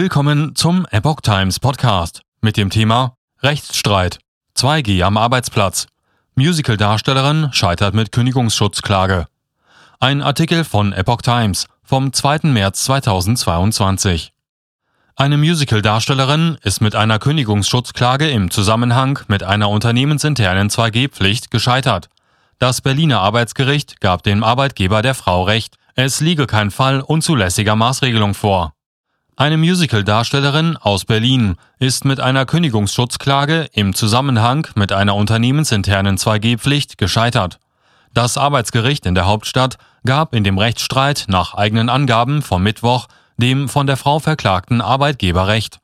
Willkommen zum Epoch Times Podcast mit dem Thema Rechtsstreit. 2G am Arbeitsplatz. Musical-Darstellerin scheitert mit Kündigungsschutzklage. Ein Artikel von Epoch Times vom 2. März 2022. Eine Musical-Darstellerin ist mit einer Kündigungsschutzklage im Zusammenhang mit einer unternehmensinternen 2G-Pflicht gescheitert. Das Berliner Arbeitsgericht gab dem Arbeitgeber der Frau Recht, es liege kein Fall unzulässiger Maßregelung vor. Eine Musical-Darstellerin aus Berlin ist mit einer Kündigungsschutzklage im Zusammenhang mit einer unternehmensinternen 2G-Pflicht gescheitert. Das Arbeitsgericht in der Hauptstadt gab in dem Rechtsstreit nach eigenen Angaben vom Mittwoch dem von der Frau verklagten Arbeitgeber recht.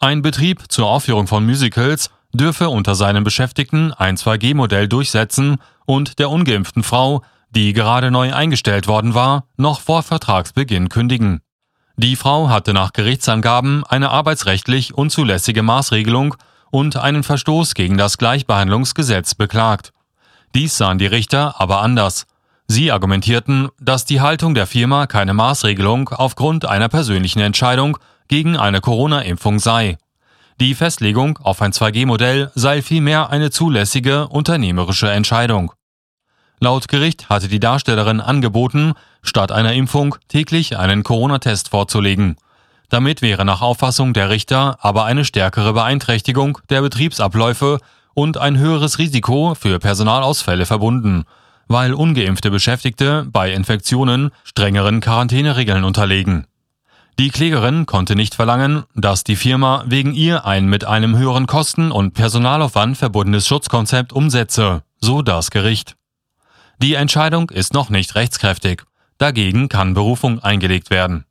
Ein Betrieb zur Aufführung von Musicals dürfe unter seinen Beschäftigten ein 2G-Modell durchsetzen und der ungeimpften Frau, die gerade neu eingestellt worden war, noch vor Vertragsbeginn kündigen. Die Frau hatte nach Gerichtsangaben eine arbeitsrechtlich unzulässige Maßregelung und einen Verstoß gegen das Gleichbehandlungsgesetz beklagt. Dies sahen die Richter aber anders. Sie argumentierten, dass die Haltung der Firma keine Maßregelung aufgrund einer persönlichen Entscheidung gegen eine Corona-Impfung sei. Die Festlegung auf ein 2G-Modell sei vielmehr eine zulässige unternehmerische Entscheidung. Laut Gericht hatte die Darstellerin angeboten, statt einer Impfung täglich einen Corona-Test vorzulegen. Damit wäre nach Auffassung der Richter aber eine stärkere Beeinträchtigung der Betriebsabläufe und ein höheres Risiko für Personalausfälle verbunden, weil ungeimpfte Beschäftigte bei Infektionen strengeren Quarantäneregeln unterlegen. Die Klägerin konnte nicht verlangen, dass die Firma wegen ihr ein mit einem höheren Kosten- und Personalaufwand verbundenes Schutzkonzept umsetze, so das Gericht. Die Entscheidung ist noch nicht rechtskräftig, dagegen kann Berufung eingelegt werden.